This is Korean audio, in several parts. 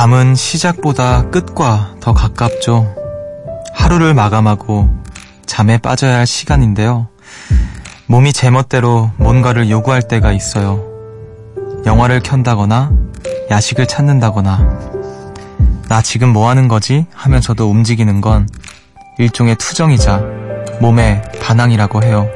밤은 시작보다 끝과 더 가깝죠. 하루를 마감하고 잠에 빠져야 할 시간인데요. 몸이 제멋대로 뭔가를 요구할 때가 있어요. 영화를 켠다거나 야식을 찾는다거나 나 지금 뭐 하는 거지? 하면서도 움직이는 건 일종의 투정이자 몸의 반항이라고 해요.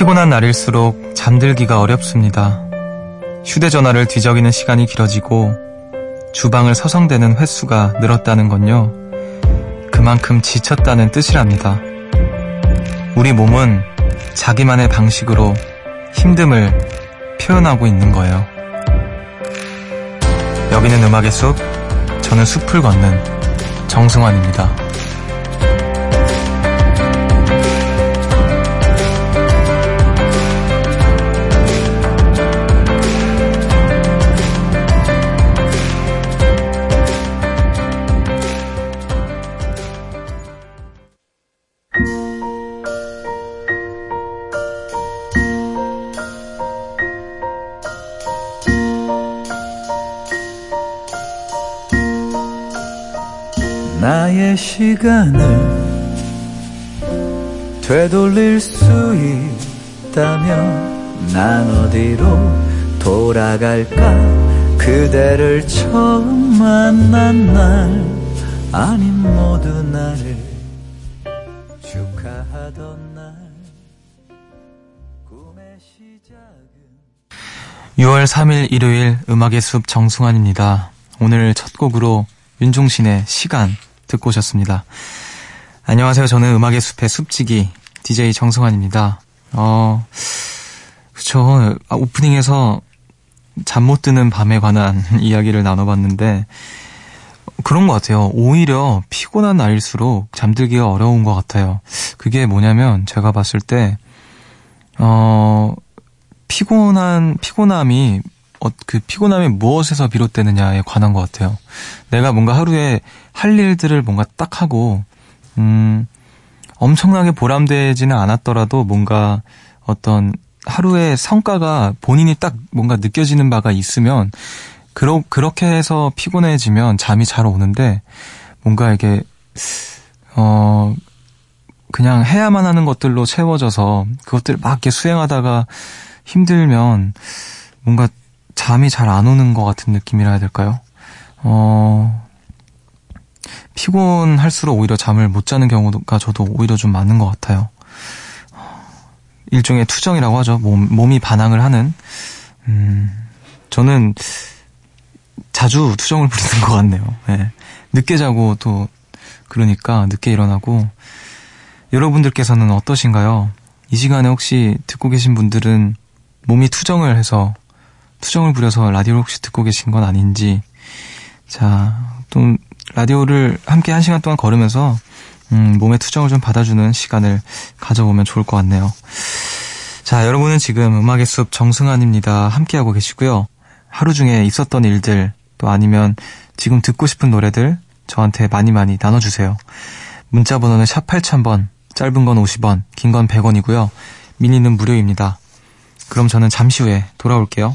피곤한 날일수록 잠들기가 어렵습니다. 휴대전화를 뒤적이는 시간이 길어지고 주방을 서성대는 횟수가 늘었다는 건요. 그만큼 지쳤다는 뜻이랍니다. 우리 몸은 자기만의 방식으로 힘듦을 표현하고 있는 거예요. 여기는 음악의 숲, 저는 숲을 걷는 정승환입니다. ' 나의 시간을 되돌릴 수 있다면 난 어디로 돌아갈까? 그대를 처음 만난 날 아닌 모두 나를 축하하던 날. 꿈의 시작은 6월 3일 일요일 음악의 숲 정승환입니다. 오늘 첫 곡으로 윤종신의 시간 듣고 오셨습니다. 안녕하세요. 저는 음악의 숲의 숲지기 DJ 정승환입니다. 어, 그쵸. 아, 오프닝에서 잠 못 드는 밤에 관한 이야기를 나눠봤는데, 그런 것 같아요. 오히려 피곤한 날일수록 잠들기가 어려운 것 같아요. 그게 뭐냐면, 제가 봤을 때, 어, 피곤한, 피곤함이, 어, 그 피곤함이 무엇에서 비롯되느냐에 관한 것 같아요. 내가 뭔가 하루에 할 일들을 뭔가 딱 하고, 음, 엄청나게 보람되지는 않았더라도 뭔가 어떤 하루의 성과가 본인이 딱 뭔가 느껴지는 바가 있으면, 그러, 그렇게 해서 피곤해지면 잠이 잘 오는데, 뭔가 이게, 어, 그냥 해야만 하는 것들로 채워져서 그것들을 막 이렇게 수행하다가 힘들면 뭔가 잠이 잘 안 오는 것 같은 느낌이라 해야 될까요? 어, 피곤할수록 오히려 잠을 못 자는 경우가 저도 오히려 좀 많은 것 같아요. 일종의 투정이라고 하죠. 몸, 몸이 반항을 하는. 음, 저는 자주 투정을 부리는 것 같네요. 네. 늦게 자고 또 그러니까 늦게 일어나고 여러분들께서는 어떠신가요? 이 시간에 혹시 듣고 계신 분들은 몸이 투정을 해서 투정을 부려서 라디오를 혹시 듣고 계신 건 아닌지 자, 또 라디오를 함께 한 시간 동안 걸으면서 음, 몸의 투정을 좀 받아주는 시간을 가져보면 좋을 것 같네요. 자, 여러분은 지금 음악의 숲 정승환입니다. 함께하고 계시고요. 하루 중에 있었던 일들 또 아니면 지금 듣고 싶은 노래들 저한테 많이 많이 나눠주세요. 문자 번호는 샵 8000번, 짧은 건 50원, 긴 건 100원이고요. 미니는 무료입니다. 그럼 저는 잠시 후에 돌아올게요.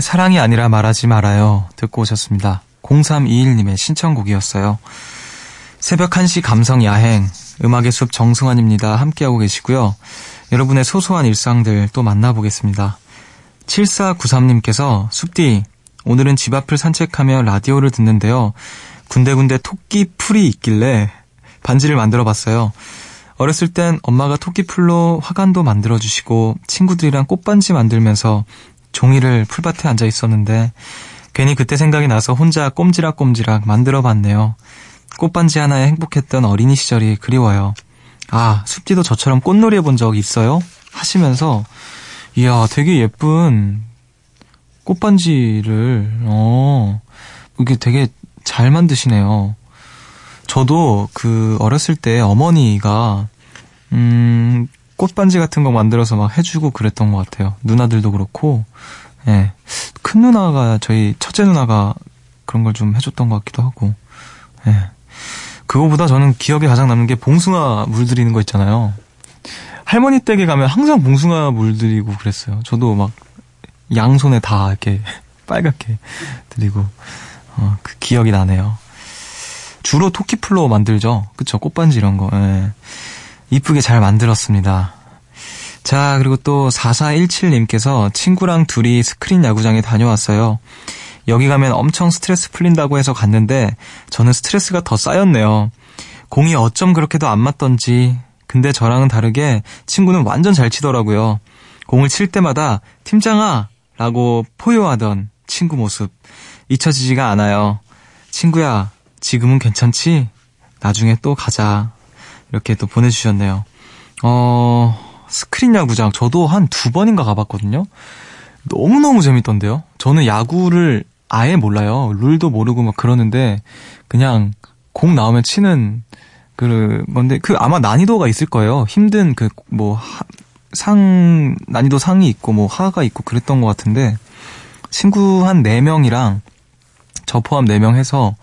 사랑이 아니라 말하지 말아요. 듣고 오셨습니다. 0321님의 신청곡이었어요. 새벽 1시 감성 야행, 음악의 숲 정승환입니다. 함께하고 계시고요. 여러분의 소소한 일상들 또 만나보겠습니다. 7493님께서 숲디, 오늘은 집 앞을 산책하며 라디오를 듣는데요. 군데군데 토끼 풀이 있길래 반지를 만들어 봤어요. 어렸을 땐 엄마가 토끼 풀로 화관도 만들어주시고 친구들이랑 꽃반지 만들면서 종이를 풀밭에 앉아 있었는데 괜히 그때 생각이 나서 혼자 꼼지락꼼지락 만들어 봤네요. 꽃반지 하나에 행복했던 어린이 시절이 그리워요. 아, 숲디도 저처럼 꽃놀이 해본 적 있어요? 하시면서 이야, 되게 예쁜 꽃반지를 어 이게 되게 잘 만드시네요. 저도 그 어렸을 때 어머니가 음 꽃반지 같은 거 만들어서 막 해주고 그랬던 것 같아요. 누나들도 그렇고, 예. 큰 누나가, 저희 첫째 누나가 그런 걸 좀 해줬던 것 같기도 하고, 예. 그거보다 저는 기억에 가장 남는 게 봉숭아 물들이는 거 있잖아요. 할머니 댁에 가면 항상 봉숭아 물들이고 그랬어요. 저도 막 양손에 다 이렇게 빨갛게 들이고, 어, 그 기억이 나네요. 주로 토끼풀로 만들죠. 그쵸? 꽃반지 이런 거. 예. 이쁘게 잘 만들었습니다. 자, 그리고 또 4417님께서 친구랑 둘이 스크린 야구장에 다녀왔어요. 여기 가면 엄청 스트레스 풀린다고 해서 갔는데 저는 스트레스가 더 쌓였네요. 공이 어쩜 그렇게도 안 맞던지. 근데 저랑은 다르게 친구는 완전 잘 치더라고요. 공을 칠 때마다 팀장아! 라고 포효하던 친구 모습. 잊혀지지가 않아요. 친구야, 지금은 괜찮지? 나중에 또 가자. 이렇게 또 보내주셨네요. 어, 스크린 야구장 저도 한 두 번인가 가봤거든요. 너무너무 재밌던데요. 저는 야구를 아예 몰라요. 룰도 모르고 막 그러는데 그냥 공 나오면 치는 그 건데 그 아마 난이도가 있을 거예요. 힘든 그뭐상 난이도 상이 있고 뭐 하가 있고 그랬던 것 같은데 친구 한 4명이랑 저 포함 4명 해서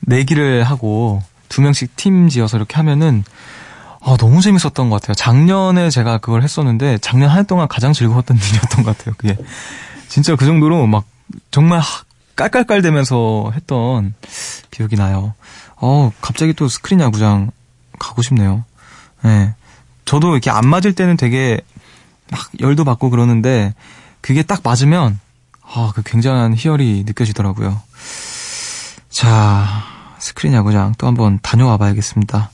내기를 하고 두 명씩 팀 지어서 이렇게 하면은 아, 너무 재밌었던 것 같아요. 작년에 제가 그걸 했었는데 작년 한 해 동안 가장 즐거웠던 일이었던 것 같아요. 그게 진짜 그 정도로 막 정말 깔깔깔대면서 했던 기억이 나요. 어, 갑자기 또 스크린 야구장 가고 싶네요. 예. 네. 저도 이렇게 안 맞을 때는 되게 막 열도 받고 그러는데 그게 딱 맞으면 아, 그 굉장한 희열이 느껴지더라고요. 자, 스크린 야구장 또 한번 다녀와 봐야겠습니다.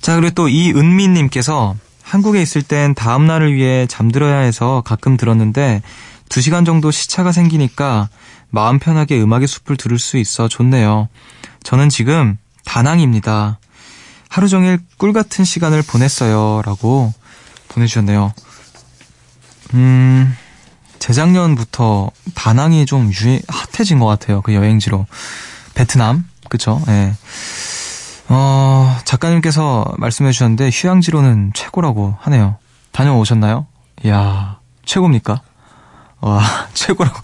자, 그리고 또 이은미님께서 한국에 있을 땐 다음날을 위해 잠들어야 해서 가끔 들었는데 2시간 정도 시차가 생기니까 마음 편하게 음악의 숲을 들을 수 있어 좋네요. 저는 지금 다낭입니다. 하루 종일 꿀 같은 시간을 보냈어요. 라고 보내주셨네요. 음, 재작년부터 다낭이 좀 유행, 핫해진 것 같아요. 그 여행지로. 베트남? 그쵸? 예. 네. 어, 작가님께서 말씀해 주셨는데 휴양지로는 최고라고 하네요. 다녀오셨나요? 이야, 최고입니까? 와, 최고라고.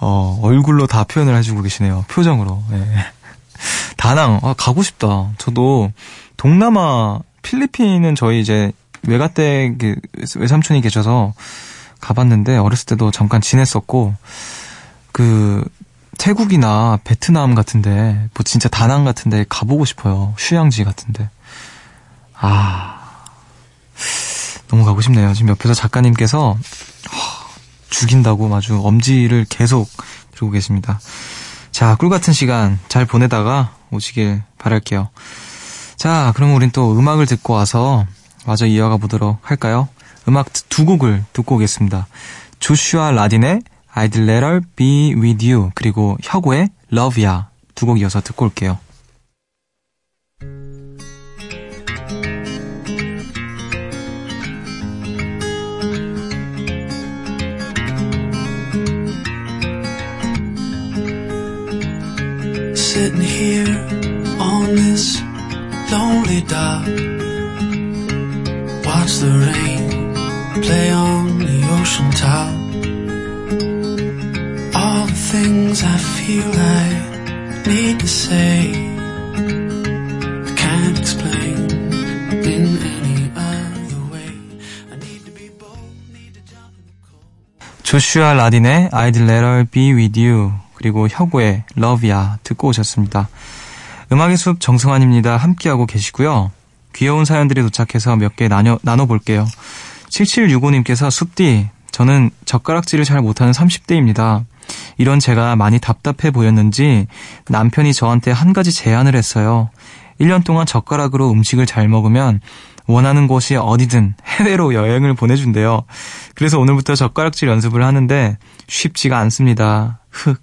어, 얼굴로 다 표현을 해주고 계시네요. 표정으로. 예. 다낭, 아, 가고 싶다. 저도 동남아, 필리핀은 저희 이제 외가댁 그 외삼촌이 계셔서 가봤는데 어렸을 때도 잠깐 지냈었고 그 태국이나 베트남 같은데, 뭐 진짜 다낭 같은데 가보고 싶어요. 휴양지 같은데. 아, 너무 가고 싶네요. 지금 옆에서 작가님께서 죽인다고 아주 엄지를 계속 들고 계십니다. 자, 꿀 같은 시간 잘 보내다가 오시길 바랄게요. 자, 그럼 우린 또 음악을 듣고 와서 마저 이어가 보도록 할까요? 음악 두 곡을 듣고 오겠습니다. 조슈아 라딘의 I'd rather be with you 그리고 혁오의 Love Ya 두 곡 이어서 듣고 올게요. Sitting here on this lonely dock Watch the rain play on the ocean top things I feel I need to say. I can't explain in any other way. I need to be bold, need to jump in the cold. 조슈아 라딘의 I'd rather be with you 그리고 혁오의 Love Ya 듣고 오셨습니다. 음악의 숲 정승환입니다. 함께하고 계시고요. 귀여운 사연들이 도착해서 몇 개 나눠, 나눠볼게요. 7765님께서 숲디 저는 젓가락질을 잘 못하는 30대입니다. 이런 제가 많이 답답해 보였는지 남편이 저한테 한 가지 제안을 했어요. 1년 동안 젓가락으로 음식을 잘 먹으면 원하는 곳이 어디든 해외로 여행을 보내준대요. 그래서 오늘부터 젓가락질 연습을 하는데 쉽지가 않습니다. 흑.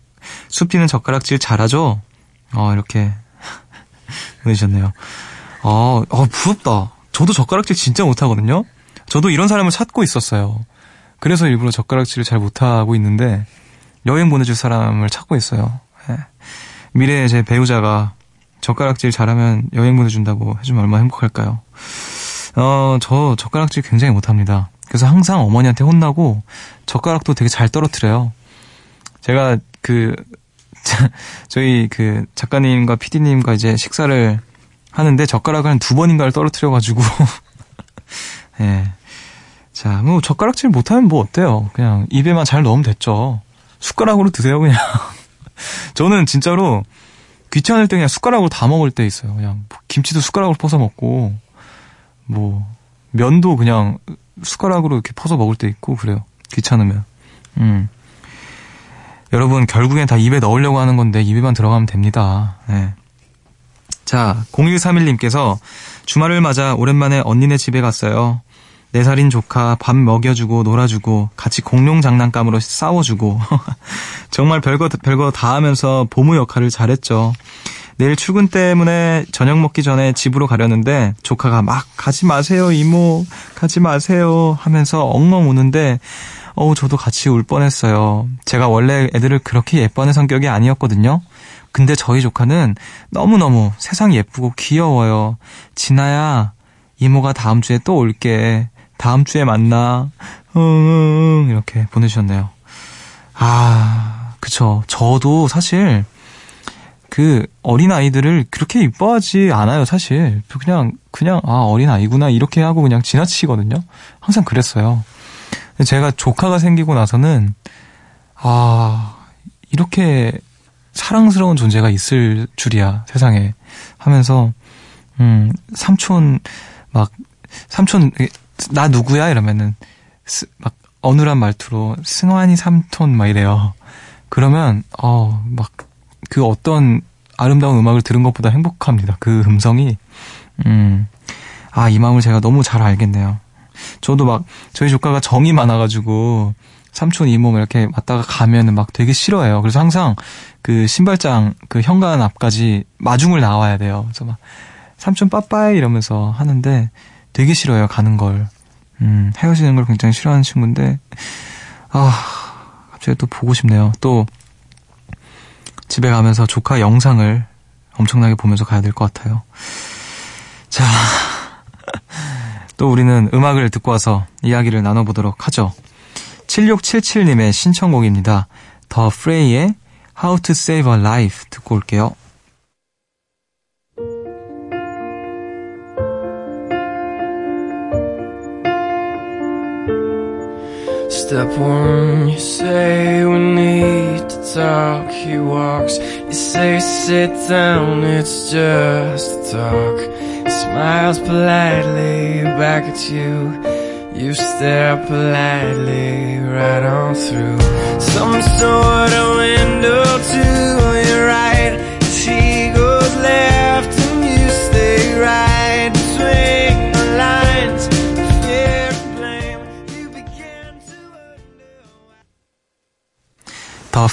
숲디는 젓가락질 잘하죠? 어, 이렇게 보내셨네요. 어, 어, 부럽다. 저도 젓가락질 진짜 못하거든요? 저도 이런 사람을 찾고 있었어요. 그래서 일부러 젓가락질을 잘 못하고 있는데, 여행 보내줄 사람을 찾고 있어요. 예. 미래의 제 배우자가 젓가락질 잘하면 여행 보내준다고 해주면 얼마나 행복할까요? 어, 저 젓가락질 굉장히 못합니다. 그래서 항상 어머니한테 혼나고 젓가락도 되게 잘 떨어뜨려요. 제가 그 저희 그 작가님과 PD님과 이제 식사를 하는데 젓가락을 한 두 번인가를 떨어뜨려가지고 예. 자, 뭐 젓가락질 못하면 뭐 어때요? 그냥 입에만 잘 넣으면 됐죠. 숟가락으로 드세요 그냥. 저는 진짜로 귀찮을 때 그냥 숟가락으로 다 먹을 때 있어요. 그냥 김치도 숟가락으로 퍼서 먹고 뭐 면도 그냥 숟가락으로 이렇게 퍼서 먹을 때 있고 그래요. 귀찮으면. 음. 여러분 결국엔 다 입에 넣으려고 하는 건데 입에만 들어가면 됩니다. 네. 자, 0131님께서 주말을 맞아 오랜만에 언니네 집에 갔어요. 4살인 조카 밥 먹여주고 놀아주고 같이 공룡 장난감으로 싸워주고 정말 별거 별거 다 하면서 보무 역할을 잘했죠. 내일 출근 때문에 저녁 먹기 전에 집으로 가려는데 조카가 막 가지 마세요 이모 가지 마세요 하면서 엉엉 우는데 어우 저도 같이 울 뻔했어요. 제가 원래 애들을 그렇게 예뻐하는 성격이 아니었거든요. 근데 저희 조카는 너무너무 세상 예쁘고 귀여워요. 진아야 이모가 다음 주에 또 올게. 다음 주에 만나. 응, 이렇게 보내주셨네요. 아, 그쵸. 저도 사실 그 어린 아이들을 그렇게 이뻐하지 않아요, 사실. 그냥 그냥 아 어린 아이구나 이렇게 하고 그냥 지나치거든요. 항상 그랬어요. 제가 조카가 생기고 나서는 아 이렇게 사랑스러운 존재가 있을 줄이야 세상에 하면서 음 삼촌 막 삼촌 나 누구야 이러면은 스, 막 어눌한 말투로 승환이 삼촌 막 이래요. 그러면 어 막 그 어떤 아름다운 음악을 들은 것보다 행복합니다. 그 음성이 음. 아, 이 마음을 제가 너무 잘 알겠네요. 저도 막 저희 조카가 정이 많아 가지고 삼촌 이모 이렇게 왔다가 가면은 막 되게 싫어해요. 그래서 항상 그 신발장 그 현관 앞까지 마중을 나와야 돼요. 그래서 막 삼촌 빠빠이 이러면서 하는데 되게 싫어요 가는 걸. 음, 헤어지는 걸 굉장히 싫어하는 친구인데 아 갑자기 또 보고 싶네요. 또 집에 가면서 조카 영상을 엄청나게 보면서 가야 될 것 같아요. 자, 또 우리는 음악을 듣고 와서 이야기를 나눠보도록 하죠. 7677님의 신청곡입니다. 더 프레이의 How to Save a Life 듣고 올게요. Step one, you say we need to talk. He walks, you say sit down, it's just a talk. He smiles politely back at you. You stare politely right on through some sort of window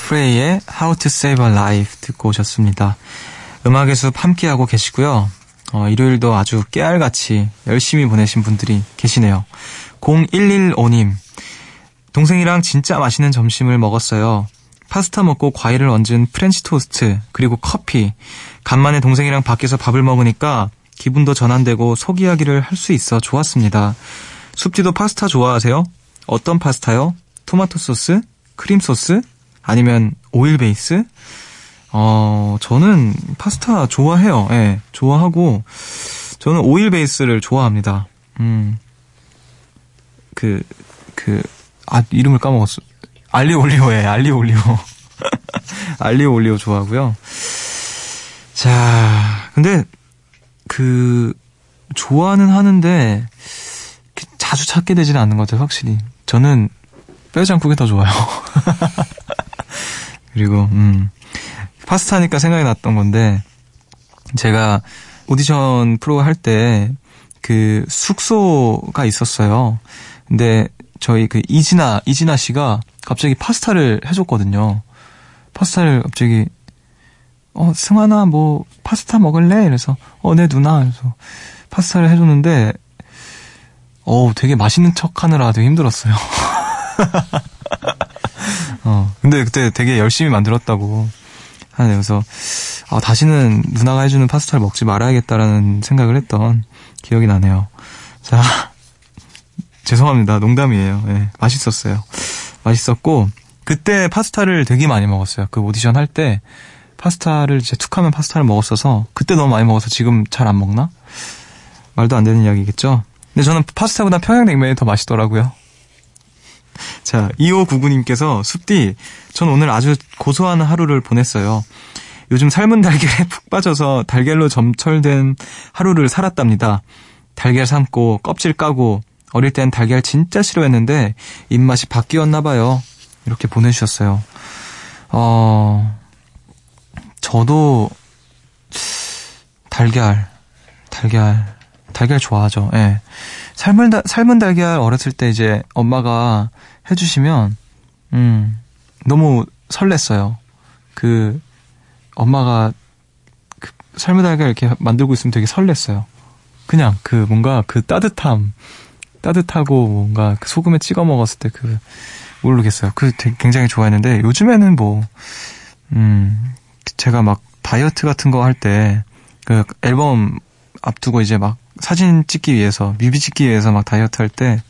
프레이의 How to Save a Life 듣고 오셨습니다. 음악의 숲 함께하고 계시고요. 어, 일요일도 아주 깨알같이 열심히 보내신 분들이 계시네요. 0115님, 동생이랑 진짜 맛있는 점심을 먹었어요. 파스타 먹고 과일을 얹은 프렌치 토스트, 그리고 커피. 간만에 동생이랑 밖에서 밥을 먹으니까 기분도 전환되고 속 이야기를 할 수 있어 좋았습니다. 숲디도 파스타 좋아하세요? 어떤 파스타요? 토마토 소스? 크림 소스? 아니면 오일 베이스? 어, 저는 파스타 좋아해요. 예, 네, 좋아하고, 저는 오일 베이스를 좋아합니다. 음, 그, 그, 아, 이름을 까먹었어. 알리오 올리오에 알리오 올리오. 알리오 올리오 좋아하고요. 자, 근데 그 좋아는 하는데 자주 찾게 되지는 않는 것 같아요, 확실히. 저는 뼈장국이 더 좋아요. 그리고 음 파스타니까 생각이 났던 건데 제가 오디션 프로 할 때 그 숙소가 있었어요. 근데 저희 그 이진아 이진아 씨가 갑자기 파스타를 해줬거든요. 파스타를 갑자기 어 승환아 뭐 파스타 먹을래? 이래서 어 내 누나 그래서 파스타를 해줬는데 어 되게 맛있는 척하느라 되게 힘들었어요. 어 근데 그때 되게 열심히 만들었다고 하네요. 그래서 아, 다시는 누나가 해주는 파스타를 먹지 말아야겠다라는 생각을 했던 기억이 나네요. 자 죄송합니다. 농담이에요. 네, 맛있었어요. 맛있었고 그때 파스타를 되게 많이 먹었어요. 그 오디션 할 때 파스타를 이제 툭하면 파스타를 먹었어서 그때 너무 많이 먹어서 지금 잘 안 먹나? 말도 안 되는 이야기겠죠. 근데 저는 파스타보다 평양냉면이 더 맛있더라고요. 자, 2599님께서 숲디, 전 오늘 아주 고소한 하루를 보냈어요. 요즘 삶은 달걀에 푹 빠져서 달걀로 점철된 하루를 살았답니다. 달걀 삶고 껍질 까고 어릴 땐 달걀 진짜 싫어했는데 입맛이 바뀌었나 봐요. 이렇게 보내주셨어요. 어, 저도 달걀, 달걀, 달걀 좋아하죠. 예. 네. 삶은, 다, 삶은 달걀 어렸을 때 이제 엄마가 해주시면, 음, 너무 설렜어요. 그, 엄마가 그 삶은 달걀 이렇게 만들고 있으면 되게 설렜어요. 그냥 그 뭔가 그 따뜻함, 따뜻하고 뭔가 그 소금에 찍어 먹었을 때 그, 모르겠어요. 그 굉장히 좋아했는데 요즘에는 뭐, 음, 제가 막 다이어트 같은 거 할 때 그 앨범 앞두고 이제 막 사진 찍기 위해서 뮤비 찍기 위해서 막 다이어트 할 때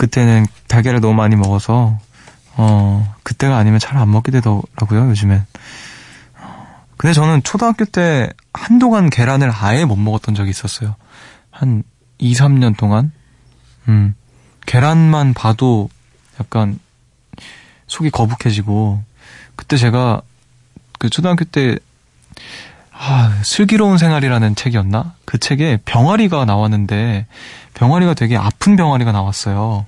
그때는 달걀을 너무 많이 먹어서 어 그때가 아니면 잘 안 먹게 되더라고요 요즘엔 근데 저는 초등학교 때 한동안 계란을 아예 못 먹었던 적이 있었어요 한 2, 3년 동안 음 계란만 봐도 약간 속이 거북해지고 그때 제가 그 초등학교 때 아, 슬기로운 생활이라는 책이었나? 그 책에 병아리가 나왔는데 병아리가 되게 아픈 병아리가 나왔어요.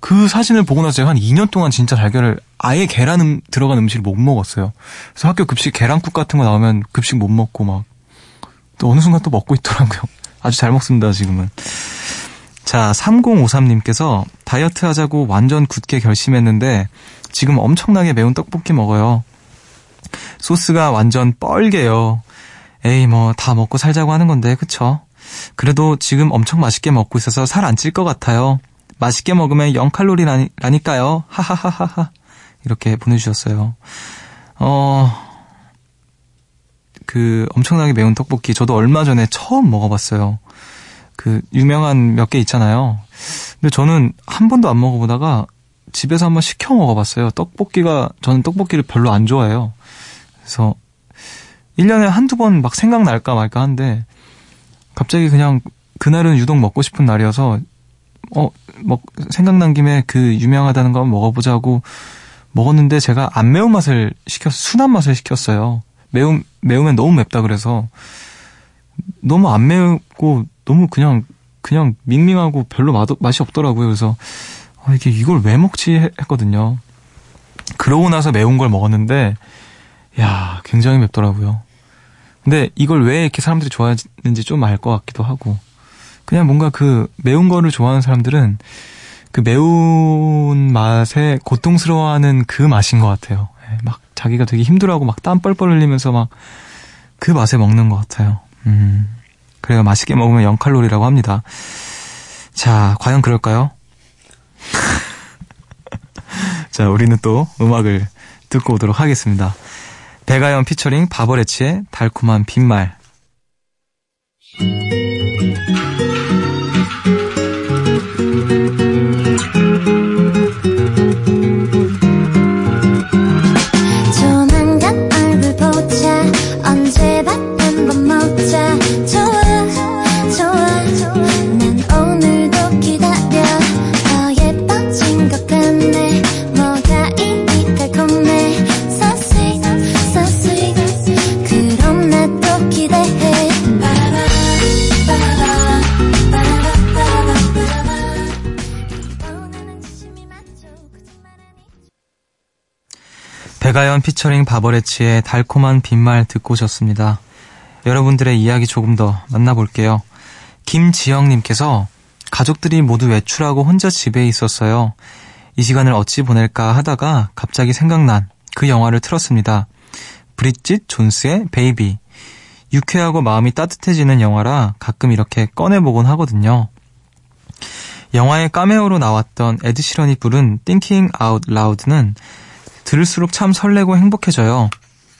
그 사진을 보고 나서 제가 한 2년 동안 진짜 달걀을 아예 계란 음, 들어간 음식을 못 먹었어요. 그래서 학교 급식 계란국 같은 거 나오면 급식 못 먹고 막 또 어느 순간 또 먹고 있더라고요. 아주 잘 먹습니다, 지금은. 자, 3053님께서 다이어트 하자고 완전 굳게 결심했는데 지금 엄청나게 매운 떡볶이 먹어요. 소스가 완전 뻘게요. 에이, 뭐, 다 먹고 살자고 하는 건데, 그쵸? 그래도 지금 엄청 맛있게 먹고 있어서 살 안 찔 것 같아요. 맛있게 먹으면 0칼로리라니까요. 하하하하하. 이렇게 보내주셨어요. 어, 그 엄청나게 매운 떡볶이 저도 얼마 전에 처음 먹어봤어요. 그 유명한 몇 개 있잖아요. 근데 저는 한 번도 안 먹어보다가 집에서 한번 시켜 먹어봤어요. 떡볶이가 저는 떡볶이를 별로 안 좋아해요. 그래서 1년에 한두 번 막 생각날까 말까 한데 갑자기 그냥 그날은 유독 먹고 싶은 날이어서 어, 뭐 생각난 김에 그 유명하다는 거 먹어보자고 먹었는데 제가 안 매운 맛을 시켰 순한 맛을 시켰어요. 매운 매우면 너무 맵다 그래서 너무 안 매우고 너무 그냥 그냥 밍밍하고 별로 맛, 맛이 없더라고요. 그래서 아, 이게 이걸 왜 먹지 했거든요. 그러고 나서 매운 걸 먹었는데 야 굉장히 맵더라고요. 근데 이걸 왜 이렇게 사람들이 좋아하는지 좀 알 것 같기도 하고 그냥 뭔가 그 매운 거를 좋아하는 사람들은 그 매운 맛에 고통스러워하는 그 맛인 것 같아요. 예, 막 자기가 되게 힘들어하고 막 땀 뻘뻘 흘리면서 막 그 맛에 먹는 것 같아요. 음. 그래요. 맛있게 먹으면 0칼로리라고 합니다. 자, 과연 그럴까요? 자, 우리는 또 음악을 듣고 오도록 하겠습니다. 배가연 피처링 바버레치의 달콤한 빈말. 백아연 피처링 바버렛츠의 달콤한 빈말 듣고 오셨습니다. 여러분들의 이야기 조금 더 만나볼게요. 김지영님께서 가족들이 모두 외출하고 혼자 집에 있었어요. 이 시간을 어찌 보낼까 하다가 갑자기 생각난 그 영화를 틀었습니다. 브릿짓 존스의 베이비. 유쾌하고 마음이 따뜻해지는 영화라 가끔 이렇게 꺼내보곤 하거든요. 영화의 까메오로 나왔던 에드 시런이 부른 Thinking Out Loud는 들을수록 참 설레고 행복해져요.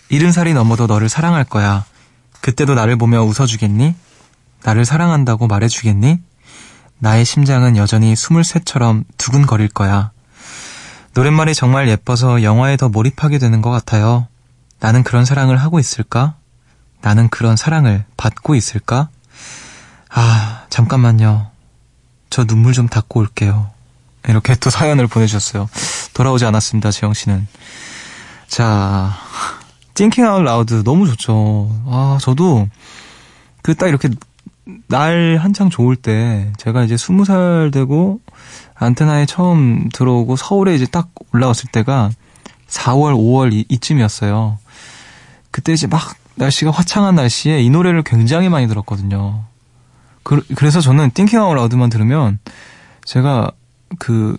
이른 살이 넘어도 너를 사랑할 거야. 그때도 나를 보며 웃어주겠니? 나를 사랑한다고 말해주겠니? 나의 심장은 여전히 스물셋처럼 두근거릴 거야. 노랫말이 정말 예뻐서 영화에 더 몰입하게 되는 것 같아요. 나는 그런 사랑을 하고 있을까? 나는 그런 사랑을 받고 있을까? 아, 잠깐만요. 저 눈물 좀 닦고 올게요. 이렇게 또 사연을 보내주셨어요. 돌아오지 않았습니다, 재영 씨는. 자, Thinking Out Loud 너무 좋죠. 아, 저도 그 딱 이렇게 날 한창 좋을 때 제가 이제 스무 살 되고 안테나에 처음 들어오고 서울에 이제 딱 올라왔을 때가 4월, 5월 이, 이쯤이었어요. 그때 이제 막 날씨가 화창한 날씨에 이 노래를 굉장히 많이 들었거든요. 그, 래서 저는 Thinking Out Loud만 들으면 제가 그막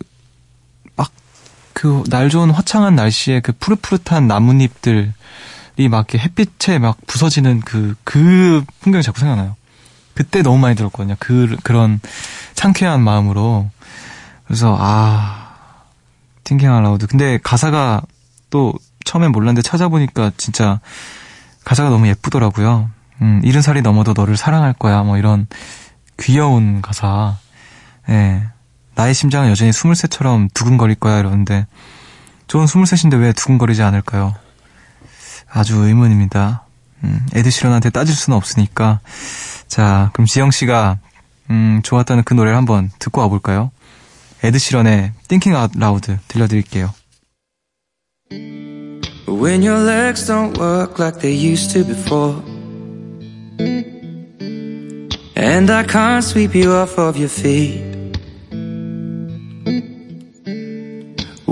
그 날 좋은 화창한 날씨에 그 푸릇푸릇한 나뭇잎들이 막 햇빛에 막 부서지는 그, 그 풍경이 자꾸 생각나요. 그때 너무 많이 들었거든요. 그, 그런 상쾌한 마음으로. 그래서, 아, 팅킹 알라우드. 근데 가사가 또 처음엔 몰랐는데 찾아보니까 진짜 가사가 너무 예쁘더라고요. 음, 이른 살이 넘어도 너를 사랑할 거야. 뭐 이런 귀여운 가사. 예. 나의 심장은 여전히 스물셋처럼 두근거릴 거야. 이러는데, 저는 스물셋인데 왜 두근거리지 않을까요? 아주 의문입니다. 음, 에드시런한테 따질 수는 없으니까. 자, 그럼 지영 씨가 음, 좋았다는 그 노래를 한번 듣고 와볼까요? 에드시런의 Thinking Out Loud 들려드릴게요. When your legs don't work like they used to before And I can't sweep you off of your feet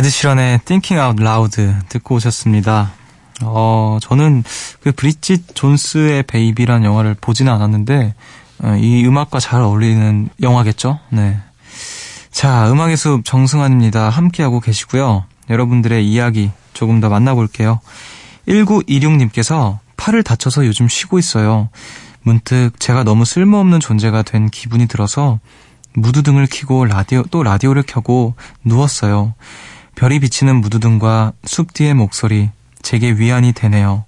에드시런의 Thinking Out Loud 듣고 오셨습니다. 어, 저는 그 브리짓 존스의 베이비란 영화를 보지는 않았는데, 어, 이 음악과 잘 어울리는 영화겠죠? 네. 자, 음악의 숲 정승환입니다. 함께하고 계시고요. 여러분들의 이야기 조금 더 만나볼게요. 1926님께서 팔을 다쳐서 요즘 쉬고 있어요. 문득 제가 너무 쓸모없는 존재가 된 기분이 들어서 무드등을 켜고 라디오, 또 라디오를 켜고 누웠어요. 별이 비치는 무드등과 숲뒤의 목소리, 제게 위안이 되네요.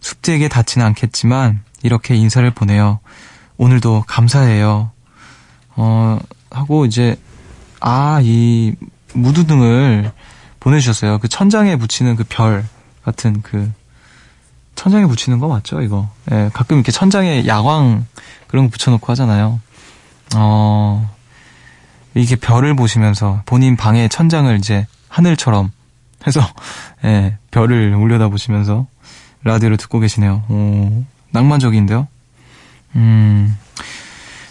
숲뒤에게 닿지는 않겠지만, 이렇게 인사를 보내요. 오늘도 감사해요. 어, 하고 이제, 아, 이 무드등을 보내주셨어요. 그 천장에 붙이는 그 별 같은 그, 천장에 붙이는 거 맞죠, 이거? 예, 가끔 이렇게 천장에 야광 그런 거 붙여놓고 하잖아요. 어, 이게 별을 보시면서 본인 방의 천장을 이제 하늘처럼 해서 예, 별을 올려다 보시면서 라디오를 듣고 계시네요. 오, 낭만적인데요. 음,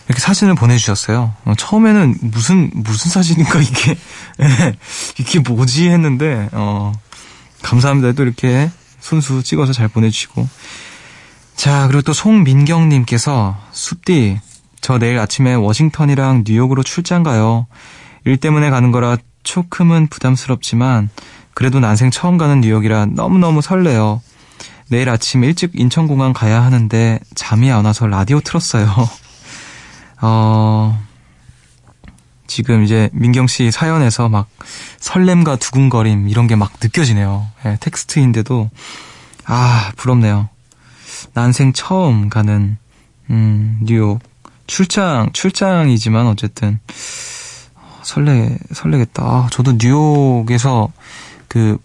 이렇게 사진을 보내주셨어요. 어, 처음에는 무슨 무슨 사진인가 이게 예, 이게 뭐지 했는데 어, 감사합니다. 또 이렇게 손수 찍어서 잘 보내주시고 자 그리고 또 송민경님께서 숲디 저 내일 아침에 워싱턴이랑 뉴욕으로 출장 가요. 일 때문에 가는 거라 조금은 부담스럽지만 그래도 난생 처음 가는 뉴욕이라 너무너무 설레요. 내일 아침 일찍 인천공항 가야 하는데 잠이 안 와서 라디오 틀었어요. 어, 지금 이제 민경 씨 사연에서 막 설렘과 두근거림 이런 게 막 느껴지네요. 예, 텍스트인데도 아, 부럽네요. 난생 처음 가는 음, 뉴욕 출장 출장이지만 어쨌든 설레, 설레겠다. 아, 저도 뉴욕에서 그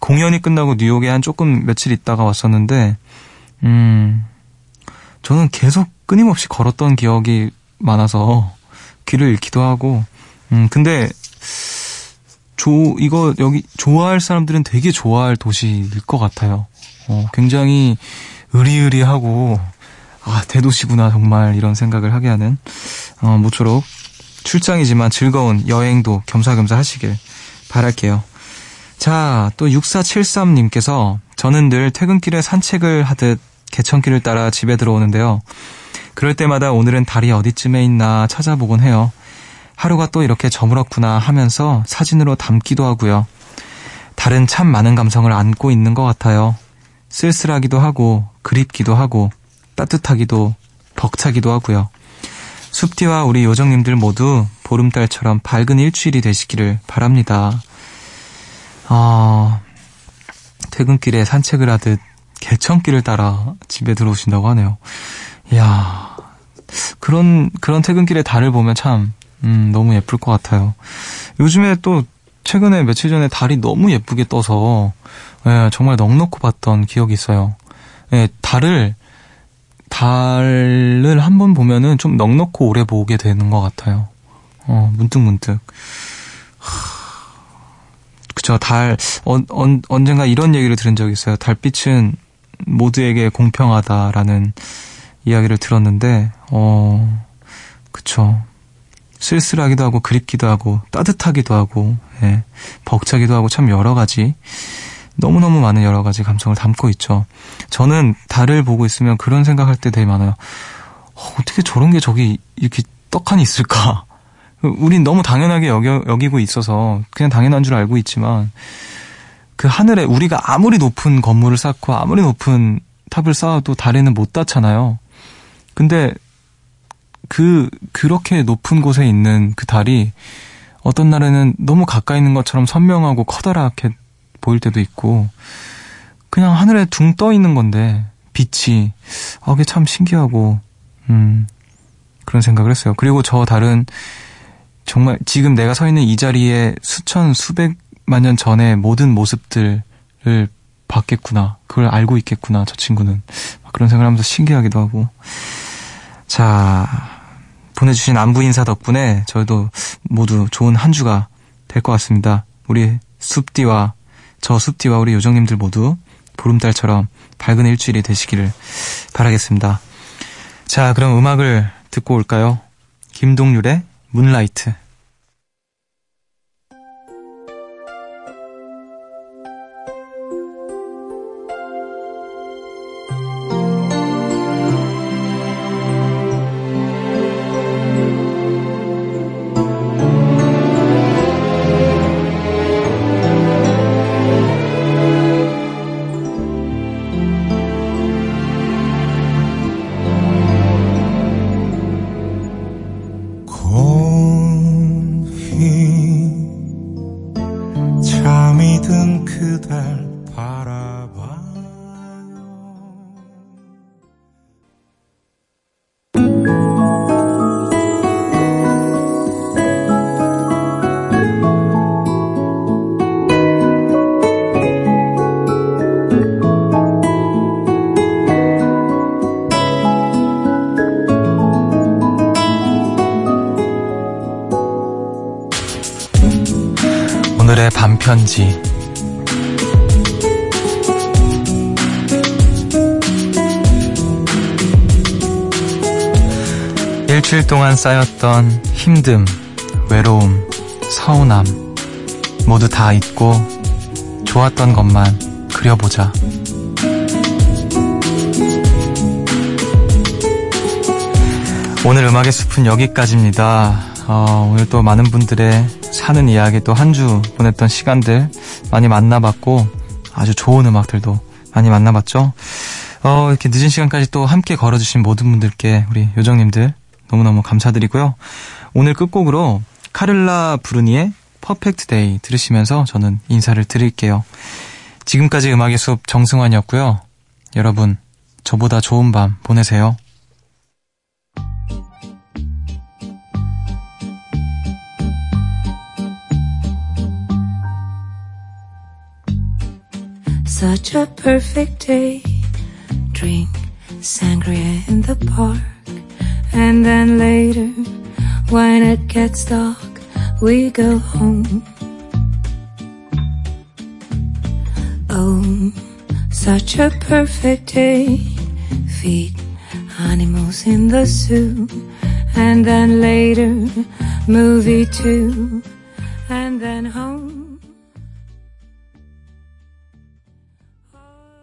공연이 끝나고 뉴욕에 한 조금 며칠 있다가 왔었는데, 음, 저는 계속 끊임없이 걸었던 기억이 많아서 귀를 잃기도 하고, 음, 근데, 조, 이거 여기 좋아할 사람들은 되게 좋아할 도시일 것 같아요. 어, 굉장히 의리의리하고, 아, 대도시구나, 정말, 이런 생각을 하게 하는, 어, 모쪼록 출장이지만 즐거운 여행도 겸사겸사 하시길 바랄게요. 자, 또 6473님께서 저는 늘 퇴근길에 산책을 하듯 개천길을 따라 집에 들어오는데요. 그럴 때마다 오늘은 달이 어디쯤에 있나 찾아보곤 해요. 하루가 또 이렇게 저물었구나 하면서 사진으로 담기도 하고요. 달은 참 많은 감성을 안고 있는 것 같아요. 쓸쓸하기도 하고 그립기도 하고 따뜻하기도 벅차기도 하고요. 숲디와 우리 요정님들 모두 보름달처럼 밝은 일주일이 되시기를 바랍니다. 아, 퇴근길에 산책을 하듯 개천길을 따라 집에 들어오신다고 하네요. 이야, 그런, 그런 퇴근길에 달을 보면 참, 음, 너무 예쁠 것 같아요. 요즘에 또, 최근에 며칠 전에 달이 너무 예쁘게 떠서, 예, 정말 넉넉히 봤던 기억이 있어요. 예, 달을, 달을 한 번 보면은 좀 넉넉히 오래 보게 되는 것 같아요. 어, 문득 문득. 그쵸, 달, 언, 언, 언젠가 이런 얘기를 들은 적이 있어요. 달빛은 모두에게 공평하다라는 이야기를 들었는데, 어, 그쵸. 쓸쓸하기도 하고, 그립기도 하고, 따뜻하기도 하고, 예, 벅차기도 하고, 참 여러 가지, 너무너무 많은 여러 가지 감성을 담고 있죠. 저는 달을 보고 있으면 그런 생각할 때 되게 많아요. 어, 어떻게 저런 게 저기 이렇게 떡하니 있을까? 우린 너무 당연하게 여겨, 여기고 있어서 그냥 당연한 줄 알고 있지만 그 하늘에 우리가 아무리 높은 건물을 쌓고 아무리 높은 탑을 쌓아도 달에는 못 닿잖아요. 근데 그 그렇게 높은 곳에 있는 그 달이 어떤 날에는 너무 가까이 있는 것처럼 선명하고 커다랗게 보일 때도 있고 그냥 하늘에 둥 떠 있는 건데 빛이 아 그게 참 신기하고 음 그런 생각을 했어요. 그리고 저 달은 정말 지금 내가 서 있는 이 자리에 수천 수백만 년 전의 모든 모습들을 봤겠구나. 그걸 알고 있겠구나. 저 친구는 그런 생각을 하면서 신기하기도 하고 자 보내주신 안부 인사 덕분에 저희도 모두 좋은 한 주가 될 것 같습니다. 우리 숲디와 저 숲디와 우리 요정님들 모두 보름달처럼 밝은 일주일이 되시기를 바라겠습니다. 자, 그럼 음악을 듣고 올까요? 김동률의 문라이트. 반편지 일주일 동안 쌓였던 힘듦, 외로움, 서운함 모두 다 잊고 좋았던 것만 그려보자. 오늘 음악의 숲은 여기까지입니다. 어, 오늘 또 많은 분들의 사는 이야기 또 한 주 보냈던 시간들 많이 만나봤고 아주 좋은 음악들도 많이 만나봤죠. 어, 이렇게 늦은 시간까지 또 함께 걸어주신 모든 분들께 우리 요정님들 너무너무 감사드리고요. 오늘 끝곡으로 카를라 브루니의 Perfect Day 들으시면서 저는 인사를 드릴게요. 지금까지 음악의 숲 정승환이었고요. 여러분, 저보다 좋은 밤 보내세요. Such a perfect day. Drink sangria in the park. And then later, when it gets dark, we go home. Oh, such a perfect day. Feed animals in the zoo. And then later, movie too, And then home.